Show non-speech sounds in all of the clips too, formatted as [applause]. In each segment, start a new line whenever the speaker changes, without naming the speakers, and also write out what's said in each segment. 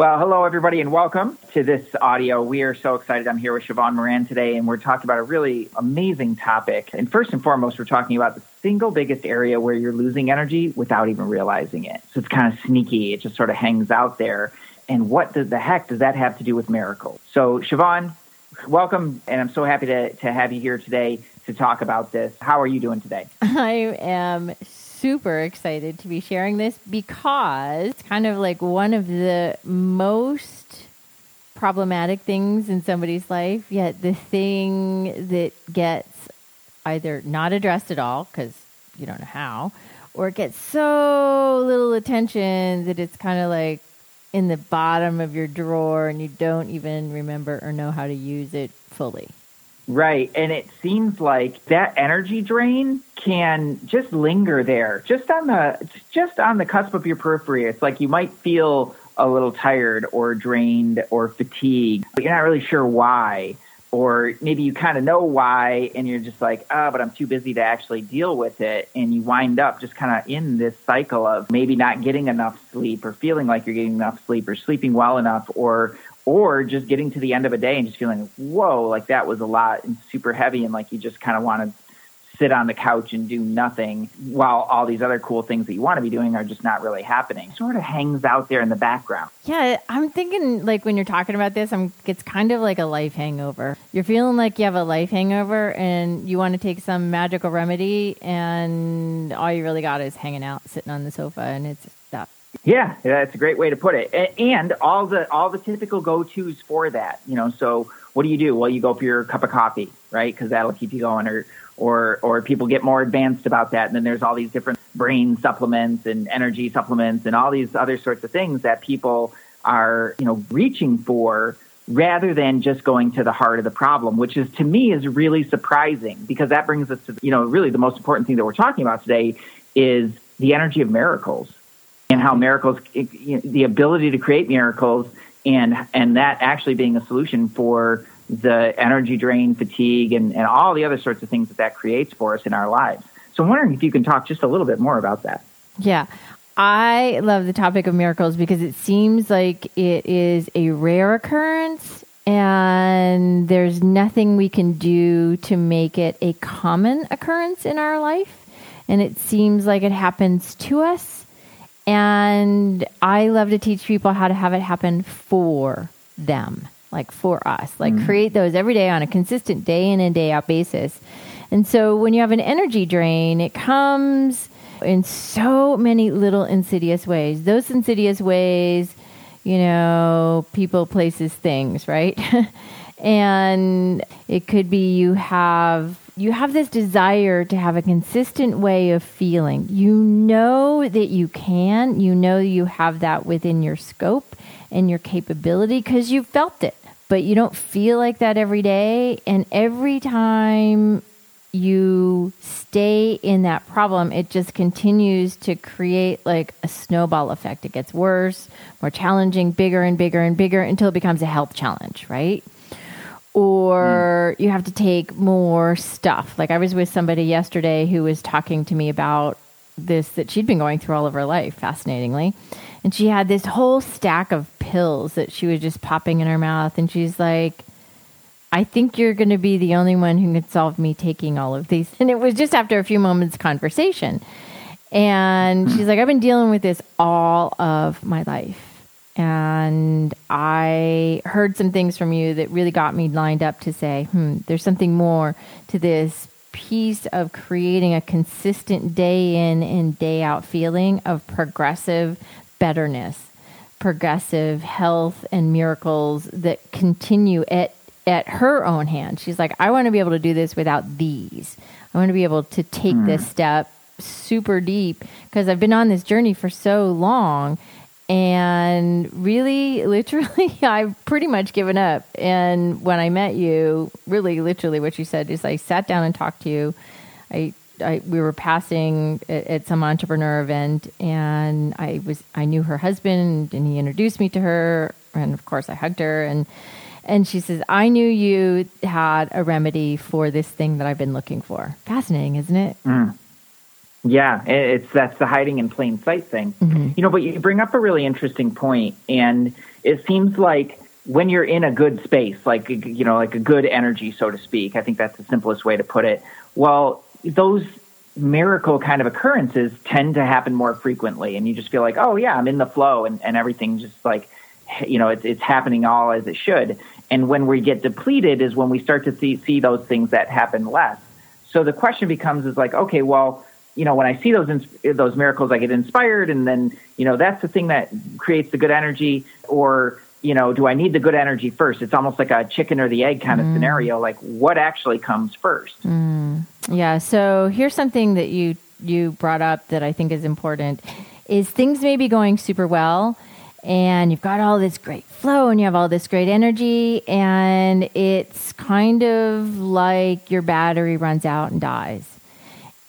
Well, hello, everybody, and welcome to this audio. We are so excited. I'm here with Siobhan Moran today, and we're talking about a really amazing topic. And first and foremost, we're talking about the single biggest area where you're losing energy without even realizing it. So it's kind of sneaky, it just sort of hangs out there. And what the heck does that have to do with miracles? So, Siobhan, welcome, and I'm so happy to, to have you here today to talk about this. How are you doing today? [laughs]
I am super excited to be sharing this because kind of like one of the most problematic things in somebody's life, yet the thing that gets either not addressed at all because you don't know how, or it gets so little attention that it's kind of like in the bottom of your drawer and you don't even remember or know how to use it fully.
Right. And it seems like that energy drain can just linger there, just on the just on the cusp of your periphery. It's like you might feel a little tired or drained or fatigued, but you're not really sure why. Or maybe you kind of know why and you're just like, ah, oh, but I'm too busy to actually deal with it. And you wind up just kind of in this cycle of maybe not getting enough sleep or feeling like you're getting enough sleep or sleeping well enough or or just getting to the end of a day and just feeling, whoa, like that was a lot and super heavy, and like you just kind of want to sit on the couch and do nothing while all these other cool things that you want to be doing are just not really happening. Sort of hangs out there in the background.
Yeah, I'm thinking like when you're talking about this, I'm it's kind of like a life hangover. You're feeling like you have a life hangover and you want to take some magical remedy and all you really got is hanging out sitting on the sofa and it's
yeah, that's a great way to put it. And all the all the typical go tos for that, you know. So what do you do? Well, you go for your cup of coffee, right? Because that'll keep you going. Or or or people get more advanced about that, and then there's all these different brain supplements and energy supplements and all these other sorts of things that people are you know reaching for rather than just going to the heart of the problem, which is to me is really surprising because that brings us to you know really the most important thing that we're talking about today is the energy of miracles and how miracles, the ability to create miracles, and and that actually being a solution for the energy drain, fatigue, and, and all the other sorts of things that that creates for us in our lives. So I'm wondering if you can talk just a little bit more about that.
Yeah. I love the topic of miracles because it seems like it is a rare occurrence and there's nothing we can do to make it a common occurrence in our life. And it seems like it happens to us and I love to teach people how to have it happen for them, like for us, like mm create those every day on a consistent day in and day out basis. And so when you have an energy drain, it comes in so many little insidious ways. Those insidious ways, you know, people, places, things, right? [laughs] and it could be you have you have this desire to have a consistent way of feeling. You know that you can, you know you have that within your scope and your capability because you've felt it, but you don't feel like that every day. And every time you stay in that problem, it just continues to create like a snowball effect. It gets worse, more challenging, bigger and bigger and bigger until it becomes a health challenge, right? Or mm. you have to take more stuff. Like I was with somebody yesterday who was talking to me about this that she'd been going through all of her life, fascinatingly. And she had this whole stack of pills that she was just popping in her mouth. And she's like, I think you're going to be the only one who can solve me taking all of these. And it was just after a few moments conversation. And she's like, I've been dealing with this all of my life and I heard some things from you that really got me lined up to say, hmm, there's something more to this piece of creating a consistent day in and day out feeling of progressive betterness, progressive health and miracles that continue at at her own hand. She's like, I want to be able to do this without these. I want to be able to take mm. this step super deep because I've been on this journey for so long and really literally [laughs] i've pretty much given up. And when i met you really literally what you said is i sat down and talked to you. I, I we were passing at, at, some entrepreneur event and i was i knew her husband and he introduced me to her. And of course i hugged her and and she says i knew you had a remedy for this thing that i've been looking for. Fascinating isn't it?
Mm. Yeah, it's that's the hiding in plain sight thing. Mm-hmm. You know, but you bring up a really interesting point, and it seems like when you're in a good space, like you know, like a good energy, so to speak. I think that's the simplest way to put it. Well, those miracle kind of occurrences tend to happen more frequently, and you just feel like, oh yeah, I'm in the flow, and and everything's just like, you know, it's it's happening all as it should. And when we get depleted, is when we start to see see those things that happen less. So the question becomes, is like, okay, well you know, when I see those those miracles, I get inspired, and then you know that's the thing that creates the good energy. Or you know, do I need the good energy first? It's almost like a chicken or the egg kind of mm. scenario. Like, what actually comes first?
Mm. Yeah. So here's something that you you brought up that I think is important: is things may be going super well, and you've got all this great flow, and you have all this great energy, and it's kind of like your battery runs out and dies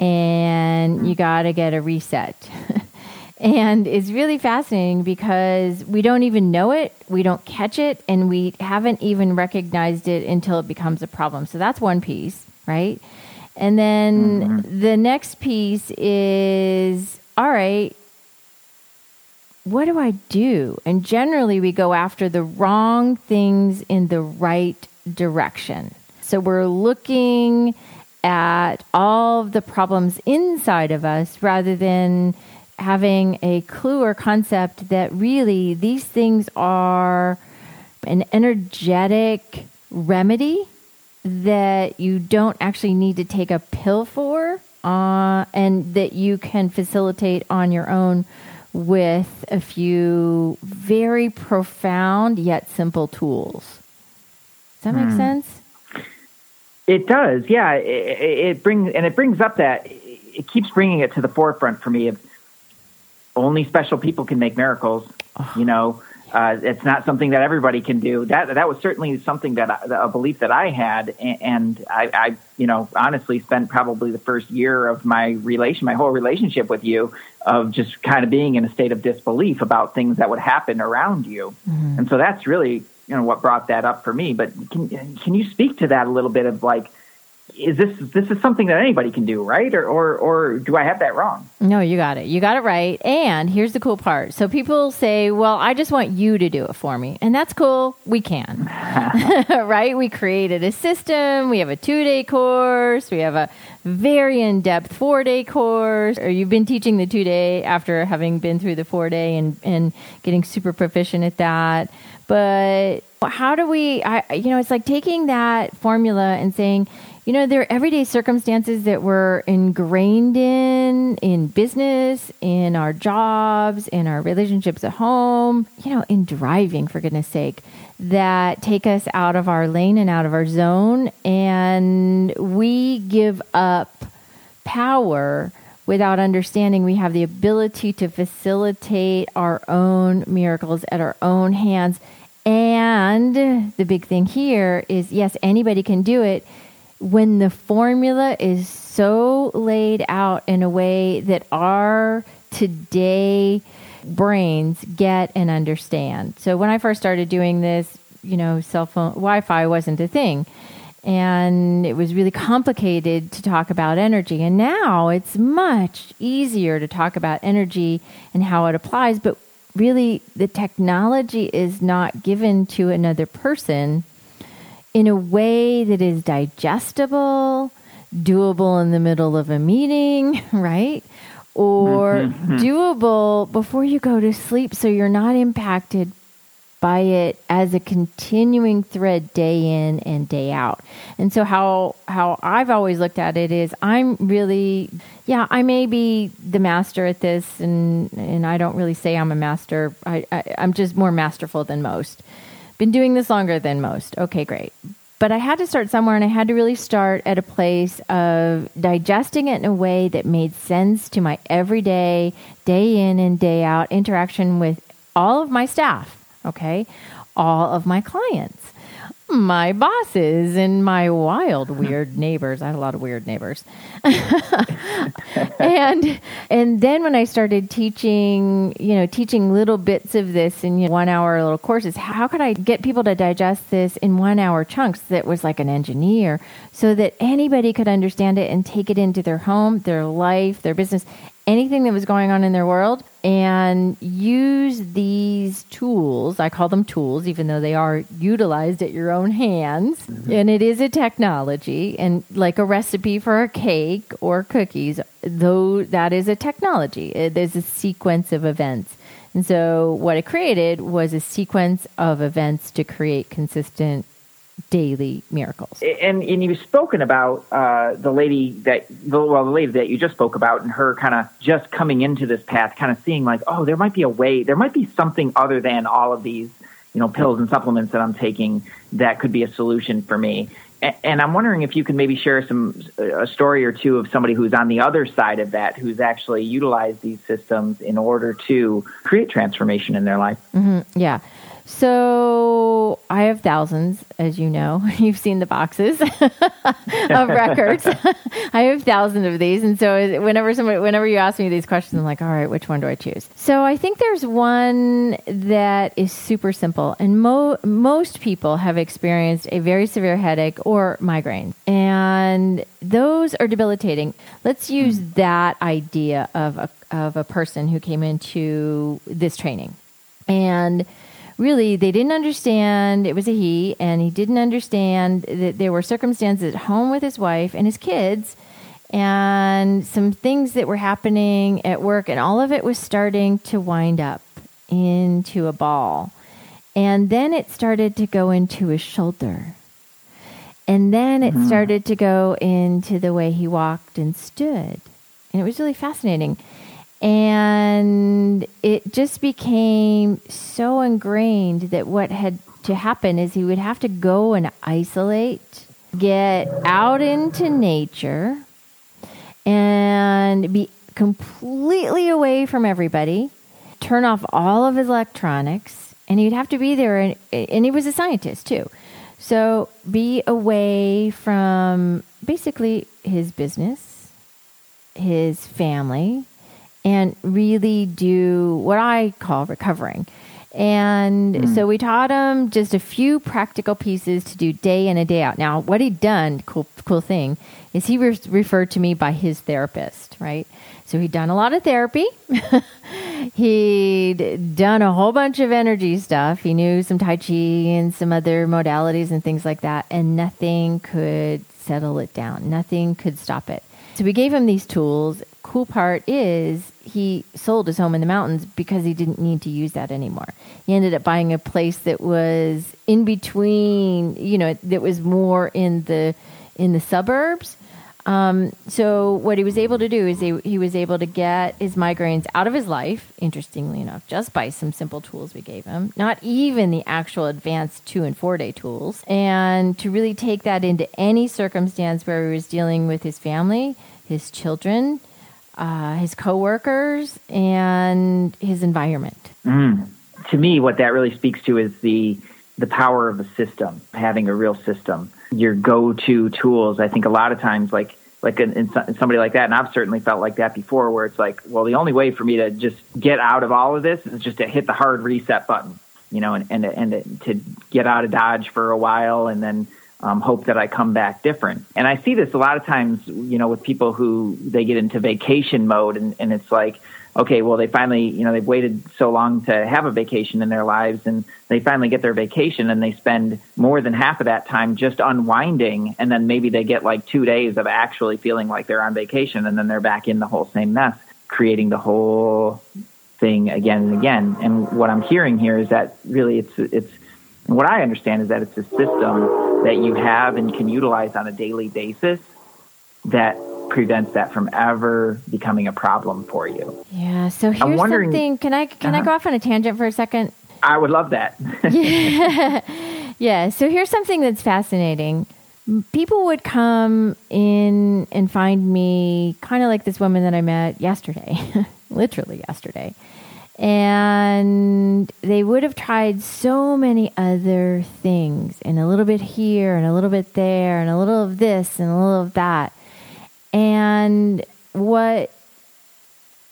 and you got to get a reset. [laughs] and it's really fascinating because we don't even know it, we don't catch it, and we haven't even recognized it until it becomes a problem. So that's one piece, right? And then mm-hmm. the next piece is all right, what do I do? And generally, we go after the wrong things in the right direction. So we're looking at all of the problems inside of us rather than having a clue or concept that really these things are an energetic remedy that you don't actually need to take a pill for uh, and that you can facilitate on your own with a few very profound yet simple tools. Does that make hmm. sense?
It does, yeah. It, it, brings and it brings up that it keeps bringing it to the forefront for me of only special people can make miracles. [sighs] You know, uh, it's not something that everybody can do. That that was certainly something that I, a belief that I had, and I, I, you know, honestly spent probably the first year of my relation, my whole relationship with you, of just kind of being in a state of disbelief about things that would happen around you, mm-hmm. and so that's really you know what brought that up for me. But can can you speak to that a little bit of like is this this is something that anybody can do, right? Or, or or do I have that wrong?
No, you got it. You got it right. And here's the cool part. So people say, "Well, I just want you to do it for me." And that's cool. We can. [laughs] [laughs] right? We created a system. We have a 2-day course. We have a very in-depth 4-day course. Or you've been teaching the 2-day after having been through the 4-day and and getting super proficient at that. But how do we I you know, it's like taking that formula and saying, you know, there are everyday circumstances that we're ingrained in, in business, in our jobs, in our relationships at home, you know, in driving, for goodness sake, that take us out of our lane and out of our zone. And we give up power without understanding we have the ability to facilitate our own miracles at our own hands. And the big thing here is yes, anybody can do it when the formula is so laid out in a way that our today brains get and understand. So when I first started doing this, you know, cell phone Wi-Fi wasn't a thing. And it was really complicated to talk about energy. And now it's much easier to talk about energy and how it applies. But really, the technology is not given to another person in a way that is digestible, doable in the middle of a meeting, [laughs] right? Or mm-hmm. doable before you go to sleep so you're not impacted by it as a continuing thread day in and day out. And so how how I've always looked at it is I'm really yeah, I may be the master at this and and I don't really say I'm a master. I, I I'm just more masterful than most. Been doing this longer than most. Okay, great. But I had to start somewhere and I had to really start at a place of digesting it in a way that made sense to my everyday, day in and day out interaction with all of my staff, okay? All of my clients. my bosses and my wild, weird [laughs] neighbors. I had a lot of weird neighbors. [laughs] and and then when I started teaching, you know, teaching little bits of this in you know, one hour little courses, how could I get people to digest this in one hour chunks that was like an engineer so that anybody could understand it and take it into their home, their life, their business, anything that was going on in their world and use these tools. I call them tools, even though they are utilized at your own hands. Mm-hmm. And it is a technology, and like a recipe for a cake or cookies, though that is a technology. There's a sequence of events. And so, what it created was a sequence of events to create consistent daily miracles.
And and you've spoken about uh, the lady that well the lady that you just spoke about and her kind of just coming into this path, kind of seeing like oh there might be a way, there might be something other than all of these you know pills and supplements that I'm taking that could be a solution for me. And I'm wondering if you can maybe share some a story or two of somebody who's on the other side of that, who's actually utilized these systems in order to create transformation in their life.
Mm-hmm. Yeah. So I have thousands, as you know. [laughs] You've seen the boxes [laughs] of records. [laughs] I have thousands of these, and so whenever somebody, whenever you ask me these questions, I'm like, all right, which one do I choose? So I think there's one that is super simple, and mo- most people have experienced a very severe headache or migraine, and those are debilitating. Let's use mm. that idea of a of a person who came into this training, and really they didn't understand it was a he and he didn't understand that there were circumstances at home with his wife and his kids and some things that were happening at work and all of it was starting to wind up into a ball. And then it started to go into his shoulder. And then it mm-hmm. started to go into the way he walked and stood. And it was really fascinating and it just became so ingrained that what had to happen is he would have to go and isolate, get out into nature, and be completely away from everybody, turn off all of his electronics, and he'd have to be there. And, and he was a scientist too. So be away from basically his business, his family, and really do what I call recovering. And mm. so we taught him just a few practical pieces to do day in and day out. Now, what he'd done, cool, cool thing, is he re- referred to me by his therapist, right? So he'd done a lot of therapy. [laughs] he'd done a whole bunch of energy stuff. He knew some Tai Chi and some other modalities and things like that, and nothing could settle it down. Nothing could stop it. So we gave him these tools. Cool part is he sold his home in the mountains because he didn't need to use that anymore. He ended up buying a place that was in between, you know, that was more in the in the suburbs. Um, so what he was able to do is he, he was able to get his migraines out of his life, interestingly enough, just by some simple tools we gave him, not even the actual advanced two and four day tools, and to really take that into any circumstance where he was dealing with his family, his children, uh, his coworkers, and his environment.
Mm. To me, what that really speaks to is the the power of a system, having a real system. Your go-to tools. I think a lot of times, like like in, in, somebody like that, and I've certainly felt like that before, where it's like, well, the only way for me to just get out of all of this is just to hit the hard reset button, you know, and and and to get out of Dodge for a while, and then um, hope that I come back different. And I see this a lot of times, you know, with people who they get into vacation mode and, and it's like, okay, well, they finally, you know, they've waited so long to have a vacation in their lives and they finally get their vacation and they spend more than half of that time just unwinding. And then maybe they get like two days of actually feeling like they're on vacation and then they're back in the whole same mess, creating the whole thing again and again. And what I'm hearing here is that really it's, it's, what I understand is that it's a system that you have and can utilize on a daily basis that prevents that from ever becoming a problem for you.
Yeah. So here's something. Can I can uh-huh. I go off on a tangent for a second?
I would love that. [laughs]
yeah. Yeah. So here's something that's fascinating. People would come in and find me kind of like this woman that I met yesterday, [laughs] literally yesterday And they would have tried so many other things, and a little bit here, and a little bit there, and a little of this, and a little of that. And what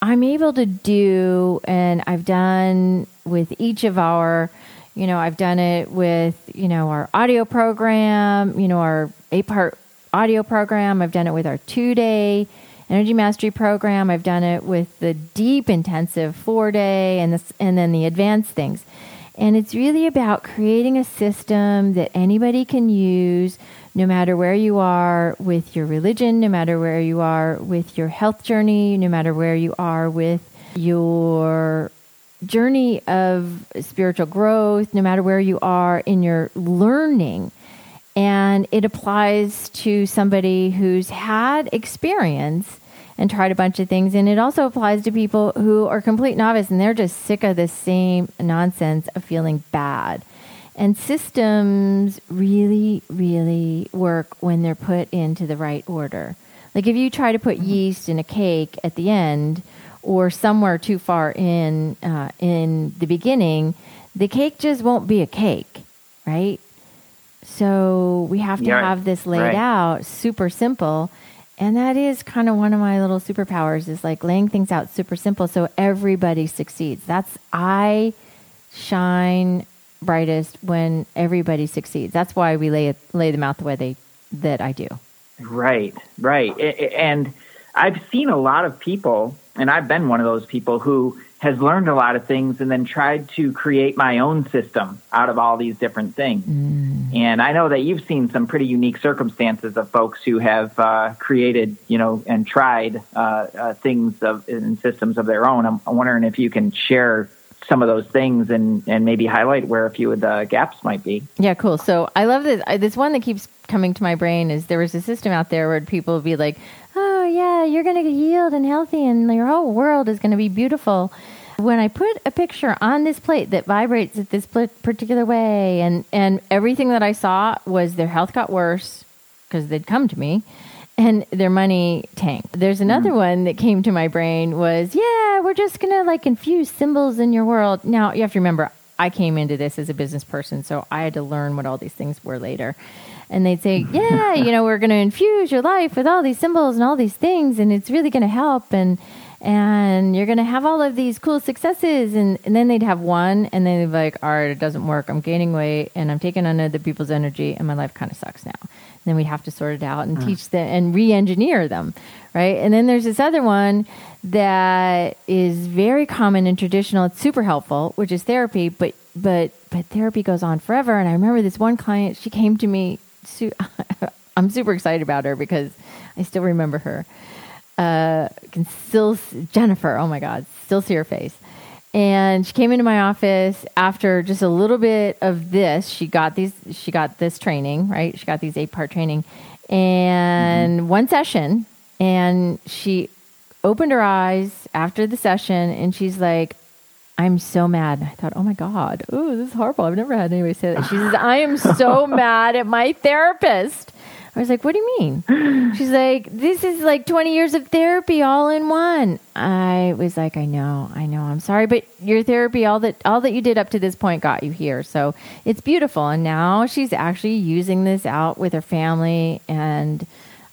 I'm able to do, and I've done with each of our, you know, I've done it with, you know, our audio program, you know, our eight part audio program. I've done it with our two day energy mastery program. I've done it with the deep intensive four day and this, and then the advanced things. And it's really about creating a system that anybody can use no matter where you are with your religion, no matter where you are with your health journey, no matter where you are with your journey of spiritual growth, no matter where you are in your learning. And it applies to somebody who's had experience and tried a bunch of things. And it also applies to people who are complete novice and they're just sick of the same nonsense of feeling bad. And systems really, really work when they're put into the right order. Like if you try to put yeast in a cake at the end, or somewhere too far in uh, in the beginning, the cake just won't be a cake, right? So we have to yeah, have this laid right. out super simple. And that is kind of one of my little superpowers is like laying things out super simple so everybody succeeds. That's I shine brightest when everybody succeeds. That's why we lay it, lay them out the way they that I do.
Right, right. And I've seen a lot of people, and I've been one of those people who has learned a lot of things and then tried to create my own system out of all these different things. Mm. And I know that you've seen some pretty unique circumstances of folks who have uh, created, you know, and tried uh, uh, things of and systems of their own. I'm, I'm wondering if you can share some of those things and, and maybe highlight where a few of the gaps might be.
Yeah, cool. So I love this. This one that keeps coming to my brain is there was a system out there where people would be like, oh, yeah, you're going to get healed and healthy and your whole world is going to be beautiful. When I put a picture on this plate that vibrates at this particular way, and, and everything that I saw was their health got worse because they'd come to me and their money tanked. There's another mm. one that came to my brain was, yeah, we're just going to like infuse symbols in your world. Now, you have to remember, I came into this as a business person, so I had to learn what all these things were later. And they'd say, yeah, you know, we're going to infuse your life with all these symbols and all these things, and it's really going to help. And and you're going to have all of these cool successes. And, and then they'd have one, and then they'd be like, all right, it doesn't work. I'm gaining weight, and I'm taking on other people's energy, and my life kind of sucks now then we'd have to sort it out and uh. teach them and re-engineer them right and then there's this other one that is very common and traditional it's super helpful which is therapy but but but therapy goes on forever and i remember this one client she came to me su- [laughs] i'm super excited about her because i still remember her. Uh can still jennifer oh my god still see her face. And she came into my office after just a little bit of this. She got these she got this training right? She got these eight part training and mm-hmm. one session. And she opened her eyes after the session and she's like i'm so mad i thought oh my god oh this is horrible i've never had anybody say that she says i am so [laughs] mad at my therapist I was like, what do you mean? She's like, this is like 20 years of therapy all in one. I was like, I know, I know. I'm sorry, but your therapy, all that, all that you did up to this point got you here. So it's beautiful. And now she's actually using this out with her family and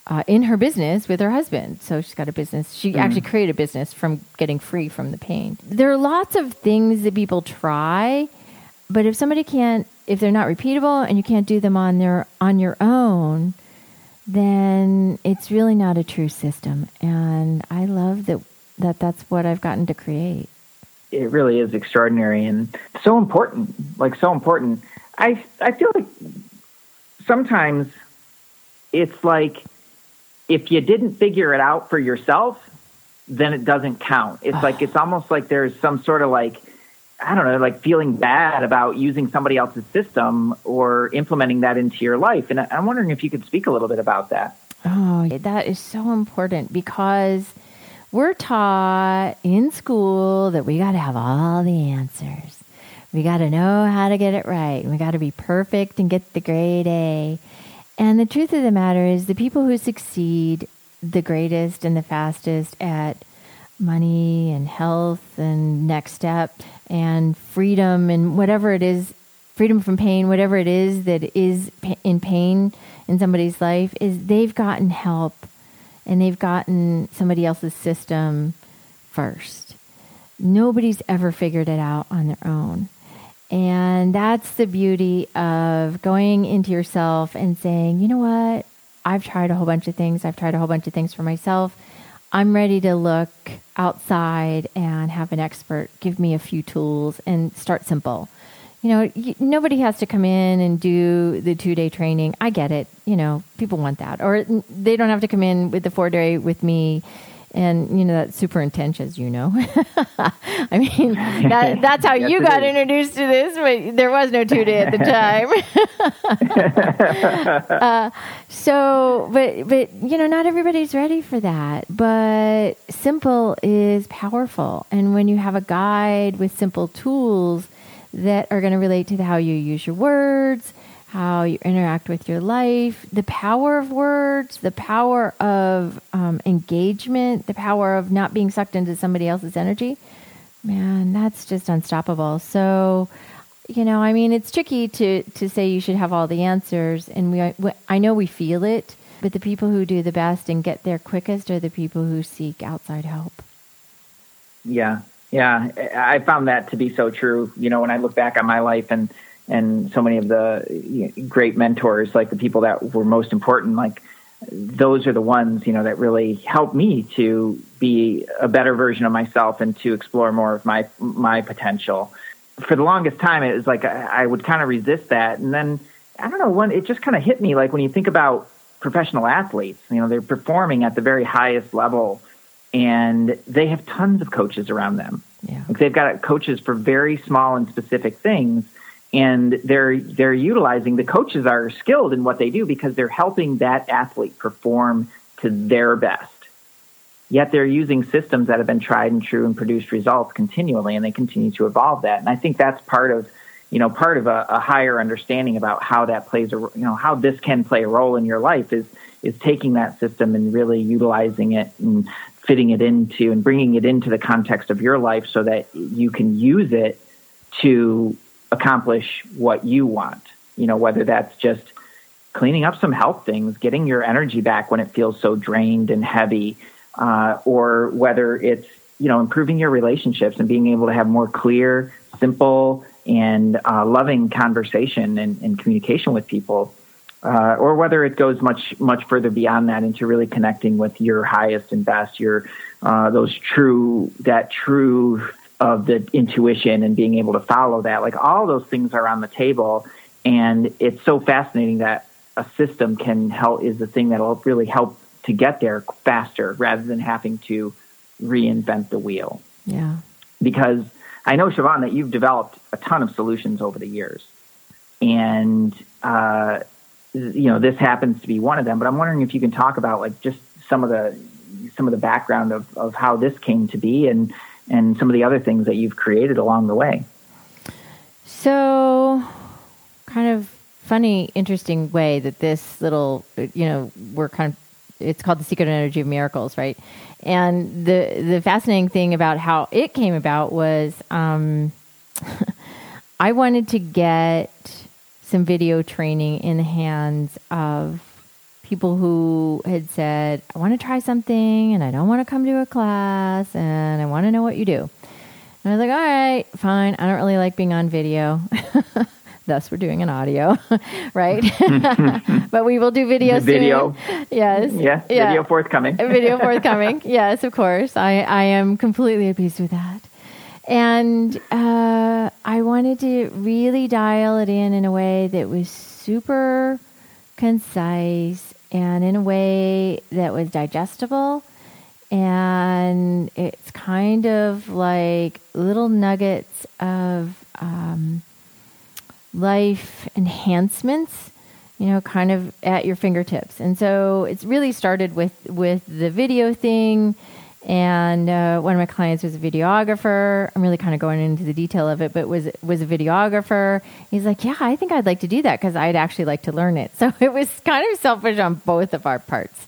uh, in her business with her husband. So she's got a business. She mm. actually created a business from getting free from the pain. There are lots of things that people try, but if somebody can't, if they're not repeatable and you can't do them on their on your own, then it's really not a true system. And I love that, that that's what I've gotten to create.
It really is extraordinary and so important, like so important. I, I feel like sometimes it's like if you didn't figure it out for yourself, then it doesn't count. It's like, it's almost like there's some sort of like, I don't know, like feeling bad about using somebody else's system or implementing that into your life. And I'm wondering if you could speak a little bit about that.
Oh, that is so important because we're taught in school that we got to have all the answers. We got to know how to get it right. We got to be perfect and get the grade A. And the truth of the matter is, the people who succeed the greatest and the fastest at money and health and next step and freedom and whatever it is freedom from pain whatever it is that is in pain in somebody's life is they've gotten help and they've gotten somebody else's system first. Nobody's ever figured it out on their own and that's the beauty of going into yourself and saying you know what i've tried a whole bunch of things i've tried a whole bunch of things for myself I'm ready to look outside and have an expert give me a few tools and start simple. You know, nobody has to come in and do the two day training. I get it. You know, people want that. Or they don't have to come in with the four day with me and you know that's super intense as you know. [laughs] I mean that, [laughs] that's how yes, you got is. introduced to this but there was no two day at the [laughs] time. Uh, so but but you know not everybody's ready for that but simple is powerful. And when you have a guide with simple tools that are going to relate to how you use your words how you interact with your life, the power of words, the power of um, engagement, the power of not being sucked into somebody else's energy. Man, that's just unstoppable. So, you know, I mean, it's tricky to to say you should have all the answers, and we I know we feel it, but the people who do the best and get there quickest are the people who seek outside help.
Yeah, yeah, I found that to be so true. You know, when I look back on my life and and so many of the great mentors, like the people that were most important, like those are the ones you know that really helped me to be a better version of myself and to explore more of my my potential. For the longest time, it was like I, I would kind of resist that, and then I don't know when it just kind of hit me. Like when you think about professional athletes, you know, they're performing at the very highest level, and they have tons of coaches around them. Yeah. Like they've got coaches for very small and specific things and they're they're utilizing the coaches are skilled in what they do because they're helping that athlete perform to their best. Yet they're using systems that have been tried and true and produced results continually and they continue to evolve that. And i think that's part of you know part of a, a higher understanding about how that plays a you know how this can play a role in your life is is taking that system and really utilizing it and fitting it into and bringing it into the context of your life so that you can use it to accomplish what you want. You know, whether that's just cleaning up some health things, getting your energy back when it feels so drained and heavy, uh, or whether it's, you know, improving your relationships and being able to have more clear, simple, and uh, loving conversation and, and, communication with people. Uh, or whether it goes much much further beyond that into really connecting with your highest and best, your uh, those true that true of the intuition and being able to follow that. Like all those things are on the table. And it's so fascinating that a system can help is the thing that'll really help to get there faster rather than having to reinvent the wheel.
Yeah.
Because I know, Siobhan, that you've developed a ton of solutions over the years. And, uh, you know, this happens to be one of them, but I'm wondering if you can talk about like just some of the, some of the background of, of how this came to be and, and some of the other things that you've created along the way.
So, kind of funny, interesting way that this little, you know, we're kind of it's called the secret energy of miracles right and the the fascinating thing about how it came about was um, [laughs] i wanted to get some video training in the hands of people who had said, I want to try something and I don't want to come to a class and I want to know what you do. And I was like, all right, fine. I don't really like being on video. [laughs] Thus, we're doing an audio, [laughs] right? [laughs] but we will do video
Video.
Soon. Yes.
Yeah. yeah. Video forthcoming.
video forthcoming. Yes, of course. I, I am completely at peace with that. And uh, I wanted to really dial it in in a way that was super concise and in a way that was digestible. And it's kind of like little nuggets of um, life enhancements, you know, kind of at your fingertips. And so it's really started with, with the video thing and uh, one of my clients was a videographer. I'm really kind of going into the detail of it, but was was a videographer. He's like, "Yeah, I think I'd like to do that because I'd actually like to learn it." [laughs] So it was kind of selfish on both of our parts.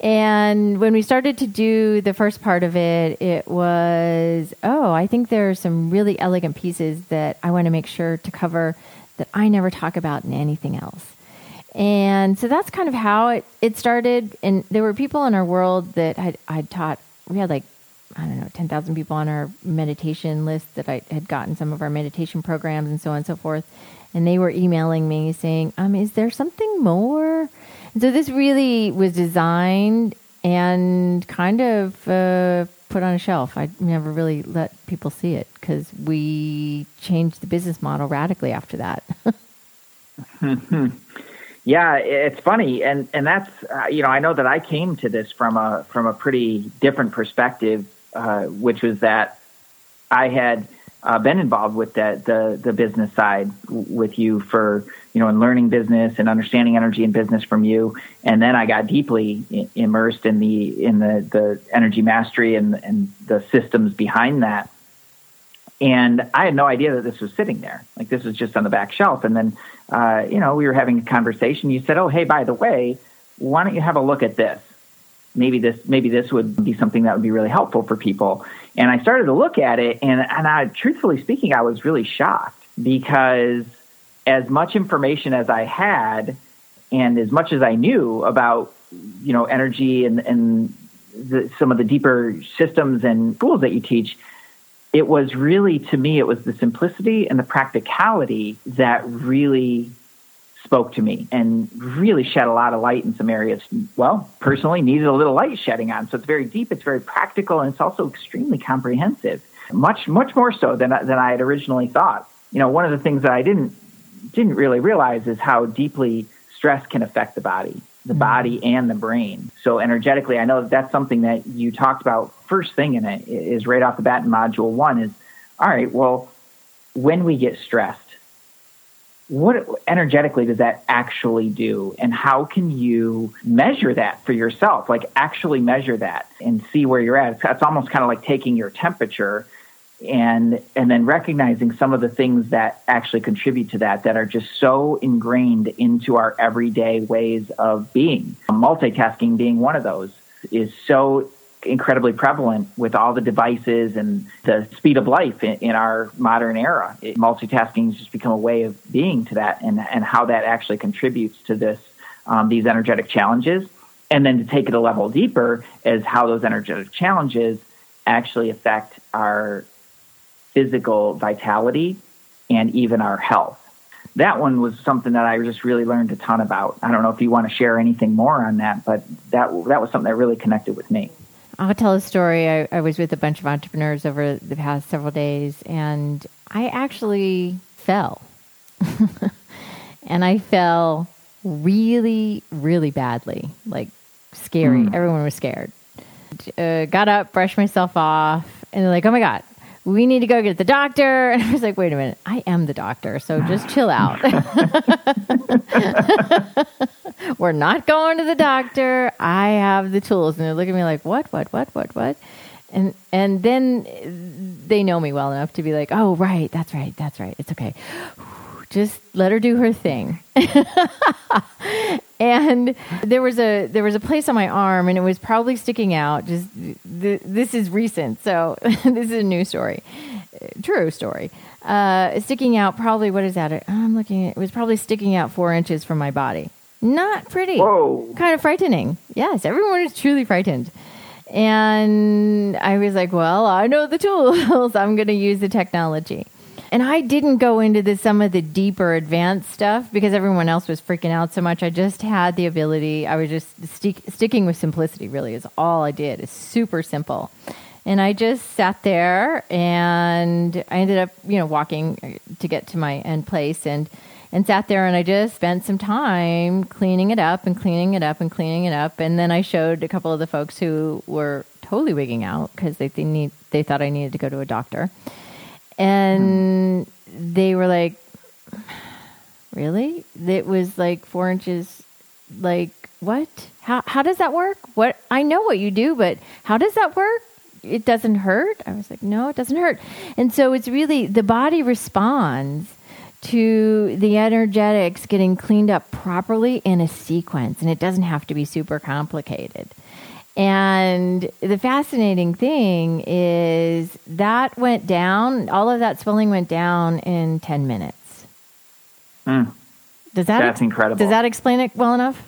And when we started to do the first part of it, it was, oh, I think there are some really elegant pieces that I want to make sure to cover that I never talk about in anything else. And so that's kind of how it, it started. And there were people in our world that I'd, I'd taught, we had like, I don't know, 10,000 people on our meditation list that I had gotten some of our meditation programs and so on and so forth. And they were emailing me saying, um, is there something more? And So this really was designed and kind of uh, put on a shelf. I never really let people see it because we changed the business model radically after that. [laughs] [laughs]
yeah, it's funny, and and that's uh, you know I know that I came to this from a from a pretty different perspective, uh, which was that I had uh, been involved with that the the business side with you for you know in learning business and understanding energy and business from you, and then I got deeply immersed in the in the the energy mastery and and the systems behind that. And I had no idea that this was sitting there. Like this was just on the back shelf. And then, uh, you know, we were having a conversation. You said, "Oh, hey, by the way, why don't you have a look at this? Maybe this maybe this would be something that would be really helpful for people." And I started to look at it, and, and I, truthfully speaking, I was really shocked because as much information as I had and as much as I knew about, you know, energy and, and the, some of the deeper systems and tools that you teach, it was really, to me, it was the simplicity and the practicality that really spoke to me and really shed a lot of light in some areas. Well, personally, needed a little light shedding on. So it's very deep, it's very practical, and it's also extremely comprehensive. Much, much more so than than I had originally thought. You know, one of the things that I didn't didn't really realize is how deeply stress can affect the body, the body and the brain. So energetically, I know that that's something that you talked about first thing in it is right off the bat in module one is all right. Well, when we get stressed what energetically does that actually do and how can you measure that for yourself like actually measure that and see where you're at it's, it's almost kind of like taking your temperature and and then recognizing some of the things that actually contribute to that that are just so ingrained into our everyday ways of being multitasking being one of those is so incredibly prevalent with all the devices and the speed of life in, in our modern era. It, multitasking has just become a way of being to that, and and how that actually contributes to this um, these energetic challenges. And then to take it a level deeper is how those energetic challenges actually affect our physical vitality and even our health. That one was something that I just really learned a ton about. I don't know if you want to share anything more on that, but that that was something that really connected with me.
I'll tell a story. I, I, was with a bunch of entrepreneurs over the past several days, and I actually fell. [laughs] and I fell really, really badly, like scary. Mm. Everyone was scared. Uh, got up, brushed myself off, and they're like, oh my God, we need to go get the doctor. [laughs] And I was like, wait a minute, I am the doctor, so just [sighs] chill out. [laughs] We're not going to the doctor. I have the tools. And they look at me like, what, what, what, what, what? And and then they know me well enough to be like, oh right, that's right, that's right. It's okay. [sighs] Just let her do her thing. [laughs] and there was a there was a place on my arm, and it was probably sticking out. Just th- this is recent, so [laughs] this is a new story, true story. Uh, sticking out, probably what is that? I'm looking. At, it was probably sticking out four inches from my body. Not pretty.
Whoa.
Kind of frightening. Yes, everyone is truly frightened. And I was like, well, I know the tools. [laughs] I'm going to use the technology. And I didn't go into the, some of the deeper advanced stuff because everyone else was freaking out so much. I just had the ability. I was just stick, sticking with simplicity, really, is all I did. It's super simple. And I just sat there and I ended up, you know, walking to get to my end place and and sat there and I just spent some time cleaning it up and cleaning it up and cleaning it up. And then I showed a couple of the folks who were totally wigging out because they, they need they thought I needed to go to a doctor and mm. they were like, "Really? It was like four inches. Like what? How how does that work? What? I know what you do, but how does that work? It doesn't hurt." I was like, "No, it doesn't hurt." And so it's really the body responds to the energetics getting cleaned up properly in a sequence. And it doesn't have to be super complicated. And the fascinating thing is that went down, all of that swelling went down in 10 minutes.
Mm.
Does that
That's incredible.
Does that explain it well enough?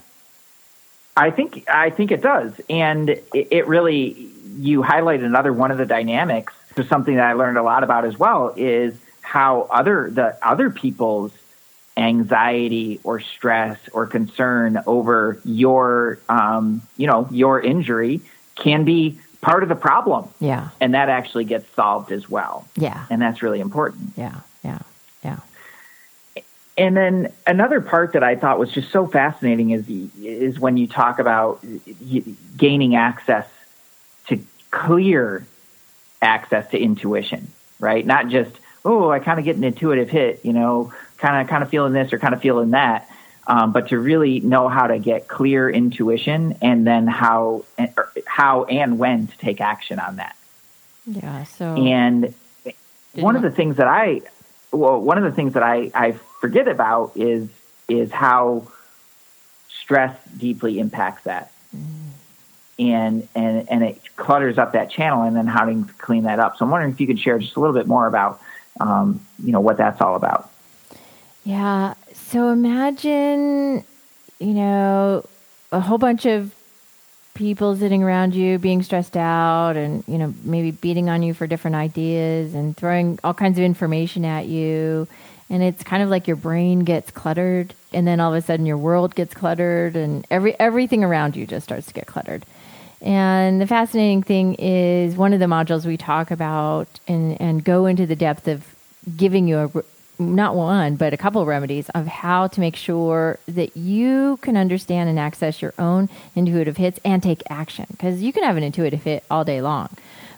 I think I think it does, and it, it really you highlighted another one of the dynamics. So something that I learned a lot about as well is how other the other people's anxiety or stress or concern over your um, you know your injury can be part of the problem.
Yeah,
and that actually gets solved as well.
Yeah,
and that's really important.
Yeah, yeah, yeah.
And then another part that I thought was just so fascinating is is when you talk about gaining access to clear access to intuition, right? Not just oh, I kind of get an intuitive hit, you know, kind of kind of feeling this or kind of feeling that, um, but to really know how to get clear intuition and then how how and when to take action on that.
Yeah. So
and one of the things that I well, one of the things that I I forget about is is how stress deeply impacts that. Mm. And, and and it clutters up that channel and then how to clean that up. So I'm wondering if you could share just a little bit more about um, you know what that's all about.
Yeah. So imagine, you know, a whole bunch of people sitting around you being stressed out and, you know, maybe beating on you for different ideas and throwing all kinds of information at you and it's kind of like your brain gets cluttered and then all of a sudden your world gets cluttered and every everything around you just starts to get cluttered and the fascinating thing is one of the modules we talk about and, and go into the depth of giving you a not one but a couple of remedies of how to make sure that you can understand and access your own intuitive hits and take action because you can have an intuitive hit all day long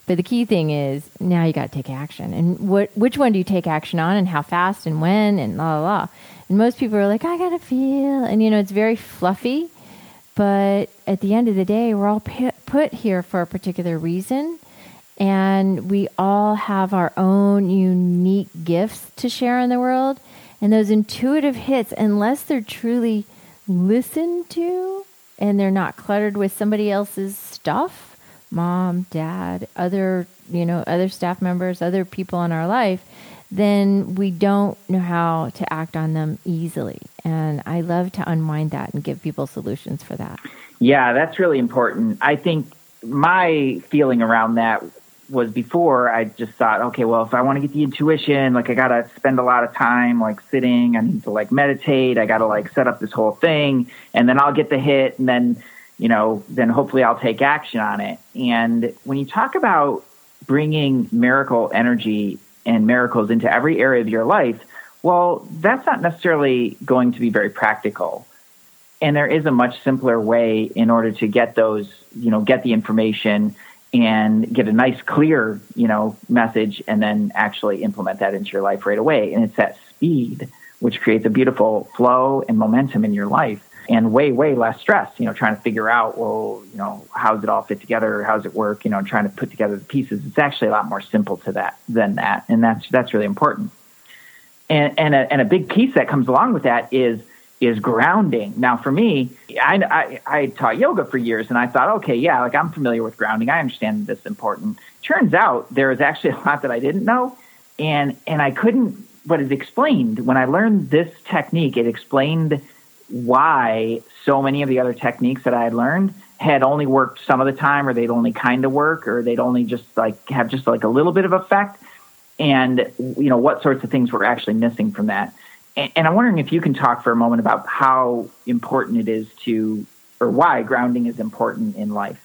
but the key thing is now you got to take action. And what which one do you take action on and how fast and when and la la la. And most people are like, I got to feel. And you know, it's very fluffy. But at the end of the day, we're all put here for a particular reason. And we all have our own unique gifts to share in the world. And those intuitive hits, unless they're truly listened to and they're not cluttered with somebody else's stuff, mom, dad, other, you know, other staff members, other people in our life, then we don't know how to act on them easily. And I love to unwind that and give people solutions for that.
Yeah, that's really important. I think my feeling around that was before I just thought, okay, well, if I want to get the intuition, like I got to spend a lot of time like sitting, I need to like meditate, I got to like set up this whole thing, and then I'll get the hit, and then you know, then hopefully I'll take action on it. And when you talk about bringing miracle energy and miracles into every area of your life, well, that's not necessarily going to be very practical. And there is a much simpler way in order to get those, you know, get the information and get a nice, clear, you know, message and then actually implement that into your life right away. And it's that speed which creates a beautiful flow and momentum in your life and way, way less stress, you know, trying to figure out, well, you know, how does it all fit together? How does it work? You know, trying to put together the pieces. It's actually a lot more simple to that than that. And that's, that's really important. And, and a, and a big piece that comes along with that is, is grounding. Now, for me, I, I, I taught yoga for years and I thought, okay, yeah, like I'm familiar with grounding. I understand this important. Turns out there is actually [laughs] a lot that I didn't know. And, and I couldn't, but it explained when I learned this technique, it explained why so many of the other techniques that I had learned had only worked some of the time or they'd only kind of work or they'd only just like have just like a little bit of effect and you know what sorts of things were actually missing from that and, and i'm wondering if you can talk for a moment about how important it is to or why grounding is important in life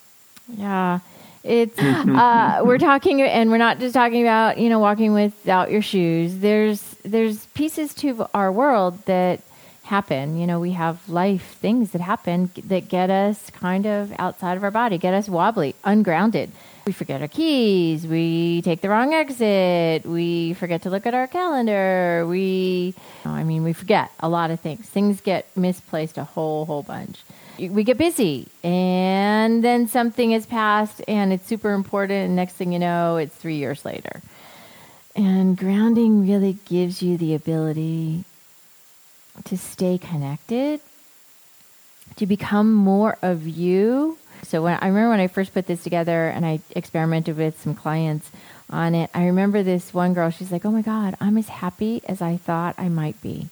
yeah it's uh, [laughs] we're talking and we're not just talking about you know walking without your shoes there's there's pieces to our world that happen. You know, we have life things that happen that get us kind of outside of our body, get us wobbly, ungrounded. We forget our keys, we take the wrong exit, we forget to look at our calendar, we, I mean, we forget a lot of things. Things get misplaced a whole, whole bunch. We get busy, and then something has passed, and it's super important, and next thing you know, it's three years later And grounding really gives you the ability to stay connected, to become more of you. So when I remember when I first put this together and I experimented with some clients on it, I remember this one girl, she's like, "Oh my god, I'm as happy as I thought I might be."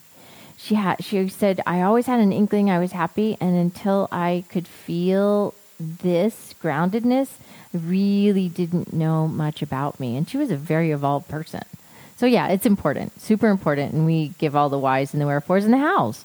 She had she said, "I always had an inkling I was happy and until I could feel this groundedness, I really didn't know much about me." And she was a very evolved person. So yeah, it's important, super important, and we give all the whys and the wherefores and the hows.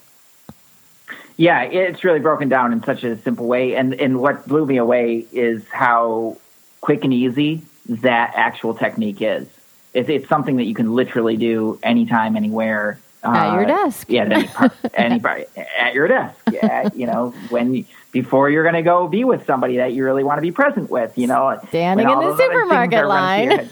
Yeah, it's really broken down in such a simple way, and and what blew me away is how quick and easy that actual technique is. It's, it's something that you can literally do anytime, anywhere.
At your uh, desk.
Yeah, any part, at your desk. [laughs] Yeah, you know when before you're going to go be with somebody that you really want to be present with. You know,
standing in the supermarket line.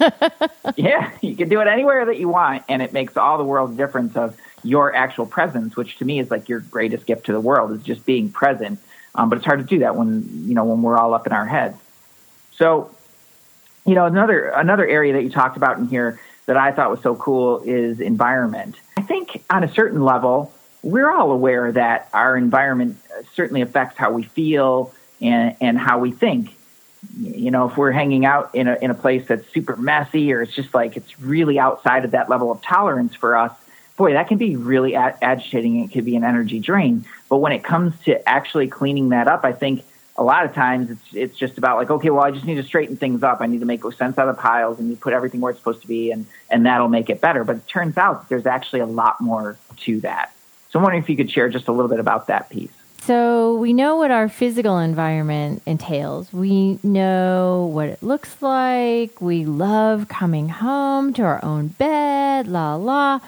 yeah, you can do it anywhere that you want, and it makes all the world's difference of your actual presence, which to me is like your greatest gift to the world is just being present. Um, but it's hard to do that when you know when we're all up in our heads. So, you know, another another area that you talked about in here that I thought was so cool is environment. I think on a certain level, we're all aware that our environment certainly affects how we feel and, and how we think. You know, if we're hanging out in a, in a place that's super messy or it's just like it's really outside of that level of tolerance for us, boy, that can be really agitating. It could be an energy drain. But when it comes to actually cleaning that up, I think a lot of times it's it's just about like, okay, well, I just need to straighten things up. I need to make sense out of piles and you put everything where it's supposed to be, and and that'll make it better. But it turns out there's actually a lot more to that. So I'm wondering if you could share just a little bit about that piece.
So we know what our physical environment entails. We know what it looks like. We love coming home to our own bed, la la.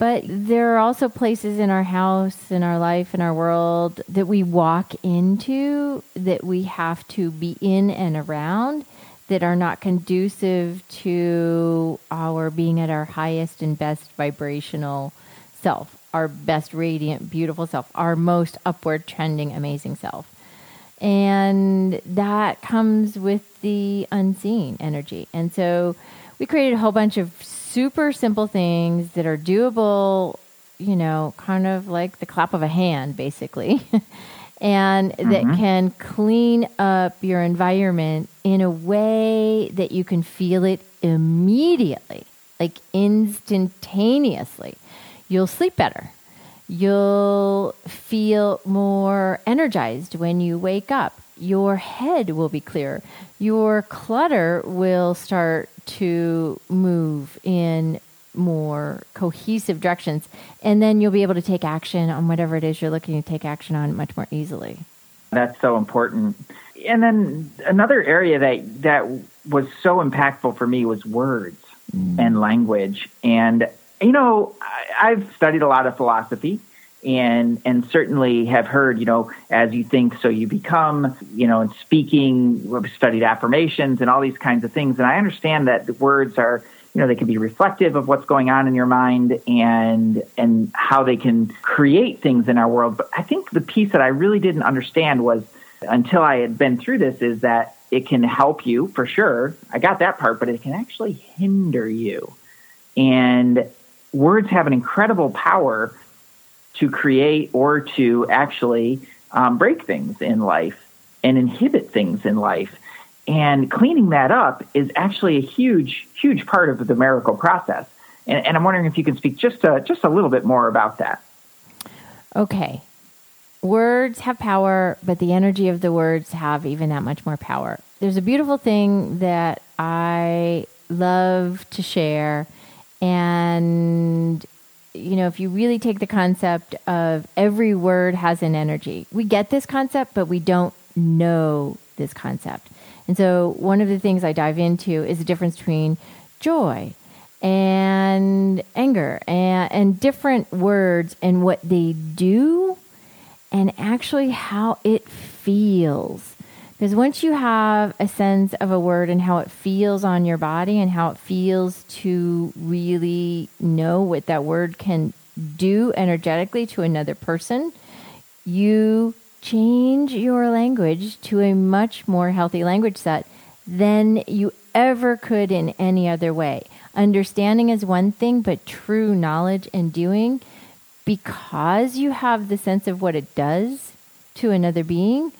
But there are also places in our house, in our life, in our world that we walk into that we have to be in and around that are not conducive to our being at our highest and best vibrational self our best radiant, beautiful self, our most upward trending, amazing self. And that comes with the unseen energy. And so we created a whole bunch of super simple things that are doable, you know, kind of like the clap of a hand, basically, [laughs] and mm-hmm. that can clean up your environment in a way that you can feel it immediately, like instantaneously you'll sleep better. You'll feel more energized when you wake up. Your head will be clear. Your clutter will start to move in more cohesive directions. And then you'll be able to take action on whatever it is you're looking to take action on much more easily.
That's so important. And then another area that, that was so impactful for me was words mm. and language. And you know, I, I've studied a lot of philosophy and and certainly have heard you know as you think so you become you know and speaking we've studied affirmations and all these kinds of things. And i understand that the words are you know they can be reflective of what's going on in your mind and and how they can create things in our world. But i think the piece that i really didn't understand was until i had been through this is that it can help you for sure. I got that part but it can actually hinder you. And words have an incredible power to create or to actually um, break things in life and inhibit things in life. And cleaning that up is actually a huge, huge part of the miracle process. And, and I'm wondering if you can speak just a, just a little bit more about that.
Okay. Words have power, but the energy of the words have even that much more power. There's a beautiful thing that I love to share and you know, if you really take the concept of every word has an energy, we get this concept, but we don't know this concept. And so, one of the things I dive into is the difference between joy and anger and, and different words and what they do and actually how it feels. Because once you have a sense of a word and how it feels on your body and how it feels to really know what that word can do energetically to another person, you change your language to a much more healthy language set than you ever could in any other way. understanding is one thing, but true knowledge and doing, because you have the sense of what it does to another being,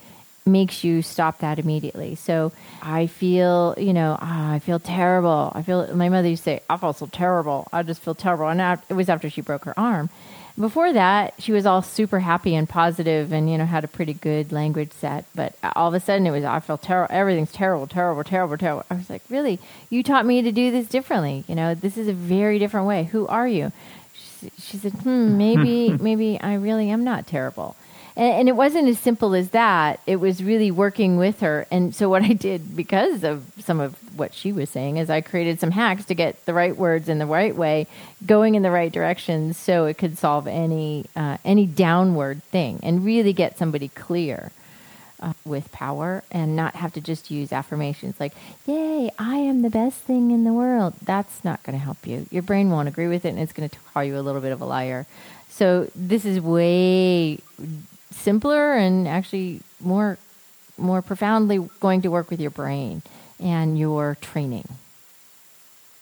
makes you stop that immediately. So I feel, you know, oh, I feel terrible. I feel, my mother used to say, I feel so terrible. I just feel terrible. And it was after she broke her arm. Before that, she was all super happy and positive and, you know, had a pretty good language set. But all of a sudden it was, I feel terrible. Everything's terrible, terrible, terrible, terrible. I was like, really? You taught me to do this differently. You know, this is a very different way. Who are you? She, she said, hmm, maybe, [laughs] maybe I really am not terrible. And, and, it wasn't as simple as that. It was really working with her. And so, what I did because of some of what she was saying is I created some hacks to get the right words in the right way, going in the right direction, so it could solve any uh, any downward thing and really get somebody clear. Uh, with power and not have to just use affirmations like, Yay, I am the best thing in the world. That's not going to help you. Your brain won't agree with it and it's going to call you a little bit of a liar. So, this is way simpler and actually more more profoundly going to work with your brain and your training.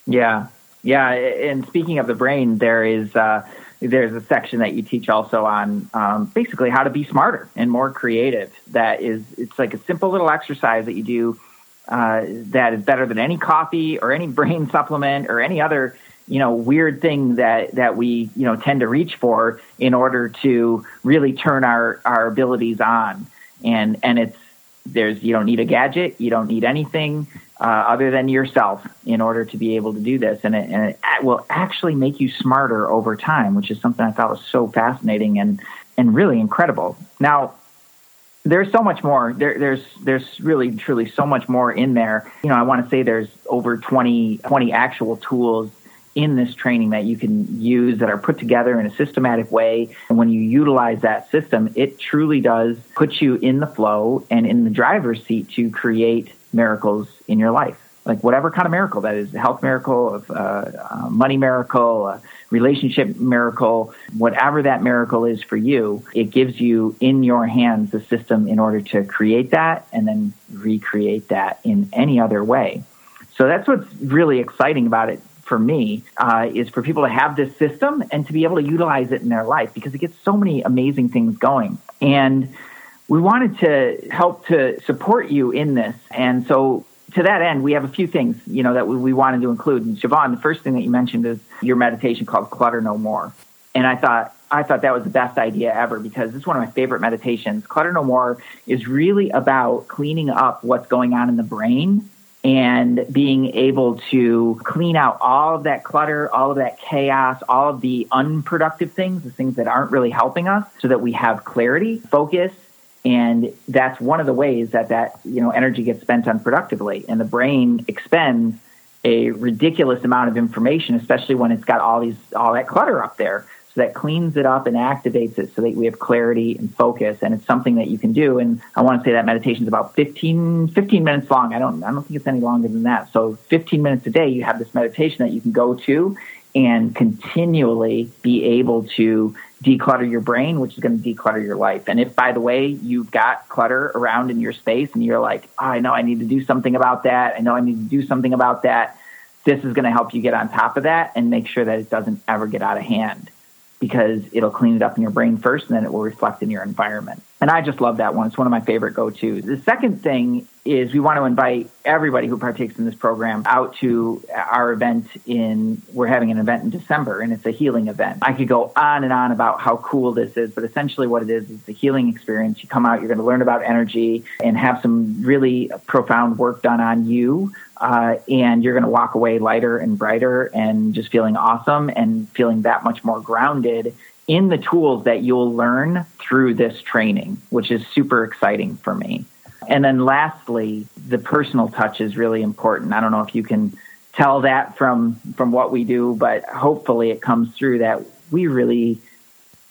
Yeah, yeah. And speaking of the brain, there is uh, there's a section that you teach also on um, basically how to be smarter and more creative. That is, it's like a simple little exercise that you do uh, that is better than any coffee or any [laughs] brain supplement or any other you know weird thing that that we you know tend to reach for in order to really turn our our abilities on. And and it's there's you don't need a gadget you don't need anything uh, other than yourself in order to be able to do this. And it, and it will actually make you smarter over time which is something i thought was so fascinating and and really incredible. Now there's so much more. There, there's there's really truly so much more in there. You know i want to say there's over 20 20 actual tools in this training that you can use that are put together in a systematic way. And when you utilize that system, it truly does put you in the flow and in the driver's seat to create miracles in your life. Like whatever kind of miracle that is, a health miracle, of uh, money miracle, a relationship miracle, whatever that miracle is for you, it gives you in your hands the system in order to create that and then recreate that in any other way. So that's what's really exciting about it for me uh, is for people to have this system and to be able to utilize it in their life because it gets so many amazing things going. And we wanted to help to support you in this. And so to that end, we have a few things, you know, that we, we wanted to include. And Siobhan, the first thing that you mentioned is your meditation called Clutter No More. And I thought, I thought that was the best idea ever because it's one of my favorite meditations. Clutter No More is really about cleaning up what's going on in the brain and being able to clean out all of that clutter, all of that chaos, all of the unproductive things, the things that aren't really helping us so that we have clarity, focus, and that's one of the ways that that, you know, energy gets spent unproductively. And the brain expends a ridiculous amount of information, especially when it's got all these all that clutter up there that cleans it up and activates it so that we have clarity and focus. And it's something that you can do. And I want to say that meditation is about 15, 15 minutes long. I don't, I don't think it's any longer than that. So 15 minutes a day, you have this meditation that you can go to and continually be able to declutter your brain, which is going to declutter your life. And if, by the way, you've got clutter around in your space and you're like, oh, I know I need to do something about that. I know I need to do something about that. This is going to help you get on top of that and make sure that it doesn't ever get out of hand because it'll clean it up in your brain first and then it will reflect in your environment. And I just love that one. It's one of my favorite go tos. The second thing is we want to invite everybody who partakes in this program out to our event in, we're having an event in December and it's a healing event. I could go on and on about how cool this is, but essentially what it is, is a healing experience. You come out, you're going to learn about energy and have some really profound work done on you uh, and you're going to walk away lighter and brighter and just feeling awesome and feeling that much more grounded in the tools that you'll learn through this training, which is super exciting for me. And then lastly, the personal touch is really important. I don't know if you can tell that from from what we do, but hopefully it comes through that we really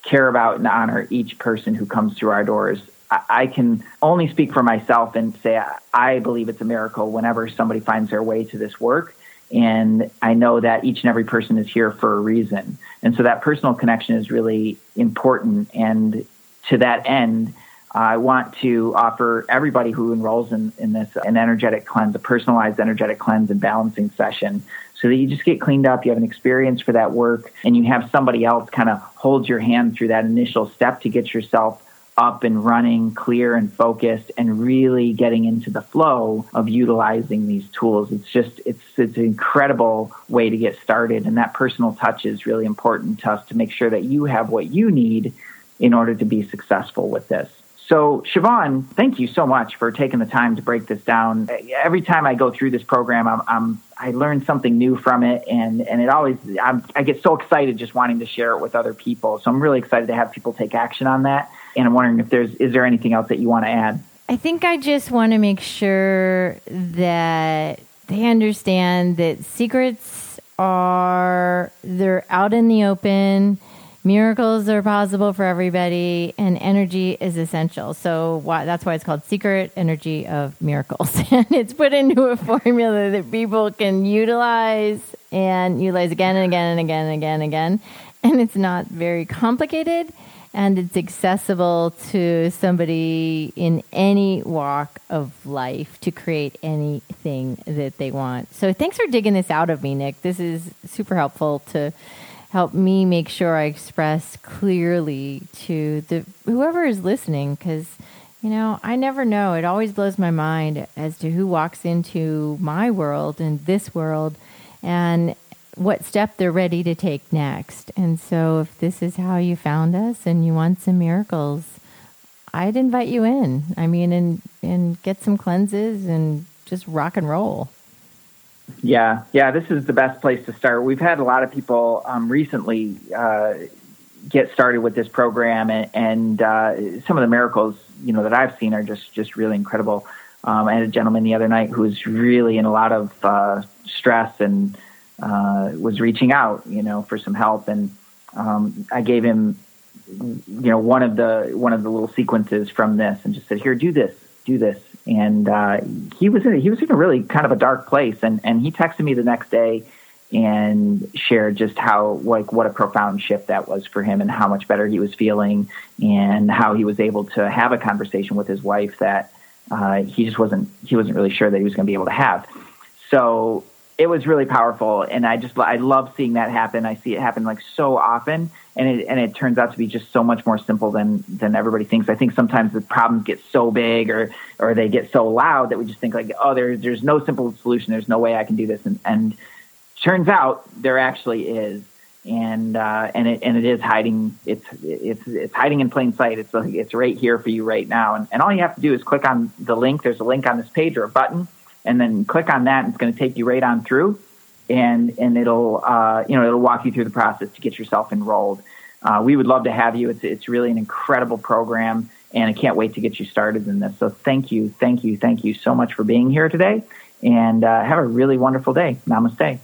care about and honor each person who comes through our doors I can only speak for myself and say I believe it's a miracle whenever somebody finds their way to this work. And I know that each and every person is here for a reason. And so that personal connection is really important. And to that end, I want to offer everybody who enrolls in, in this an energetic cleanse, a personalized energetic cleanse and balancing session so that you just get cleaned up, you have an experience for that work, and you have somebody else kind of hold your hand through that initial step to get yourself up and running, clear and focused, and really getting into the flow of utilizing these tools. It's just it's it's an incredible way to get started, and that personal touch is really important to us to make sure that you have what you need in order to be successful with this. So, Siobhan, thank you so much for taking the time to break this down. Every time I go through this program, I'm, I'm I learn something new from it, and and it always I'm, I get so excited just wanting to share it with other people. So I'm really excited to have people take action on that. And I'm wondering if there's is there anything else that you want to add?
I think I just want to make sure that they understand that secrets are they're out in the open miracles are possible for everybody and energy is essential. So why, that's why it's called secret energy of miracles. [laughs] And it's put into a formula that people can utilize and utilize again and again and again and again and again. And it's not very complicated and it's accessible to somebody in any walk of life to create anything that they want. So thanks for digging this out of me nick. This is super helpful to help me make sure I express clearly to the whoever is listening because you know I never know. It always blows my mind as to who walks into my world and this world and what step they're ready to take next. And so if this is how you found us and you want some miracles I'd invite you in. I mean and and get some cleanses and just rock and roll
yeah, yeah, this is the best place to start. We've had a lot of people um, recently uh, get started with this program, and, and uh, some of the miracles you know that I've seen are just just really incredible. Um, I had a gentleman the other night who was really in a lot of uh, stress and uh, was reaching out, you know, for some help, and um, I gave him, you know, one of the one of the little sequences from this, and just said, "Here, do this, do this," and uh, he was in he was in a really kind of a dark place, and and he texted me the next day and shared just how like what a profound shift that was for him and how much better he was feeling and how he was able to have a conversation with his wife that uh, he just wasn't he wasn't really sure that he was going to be able to have. So it was really powerful and i just i love seeing that happen i see it happen like so often and it and it turns out to be just so much more simple than than everybody thinks. I think sometimes the problems get so big or or they get so loud that we just think like, oh, there's there's no simple solution. There's no way I can do this, and and turns out there actually is, and uh, and it and it is hiding. It's it's it's hiding in plain sight. It's like it's right here for you right now, and and all you have to do is click on the link. There's a link on this page or a button, and then click on that, and it's going to take you right on through and and it'll uh, you know it'll walk you through the process to get yourself enrolled. Uh, we would love to have you. It's it's really an incredible program, and I can't wait to get you started in this. So thank you, thank you, thank you so much for being here today, and uh, have a really wonderful day. Namaste.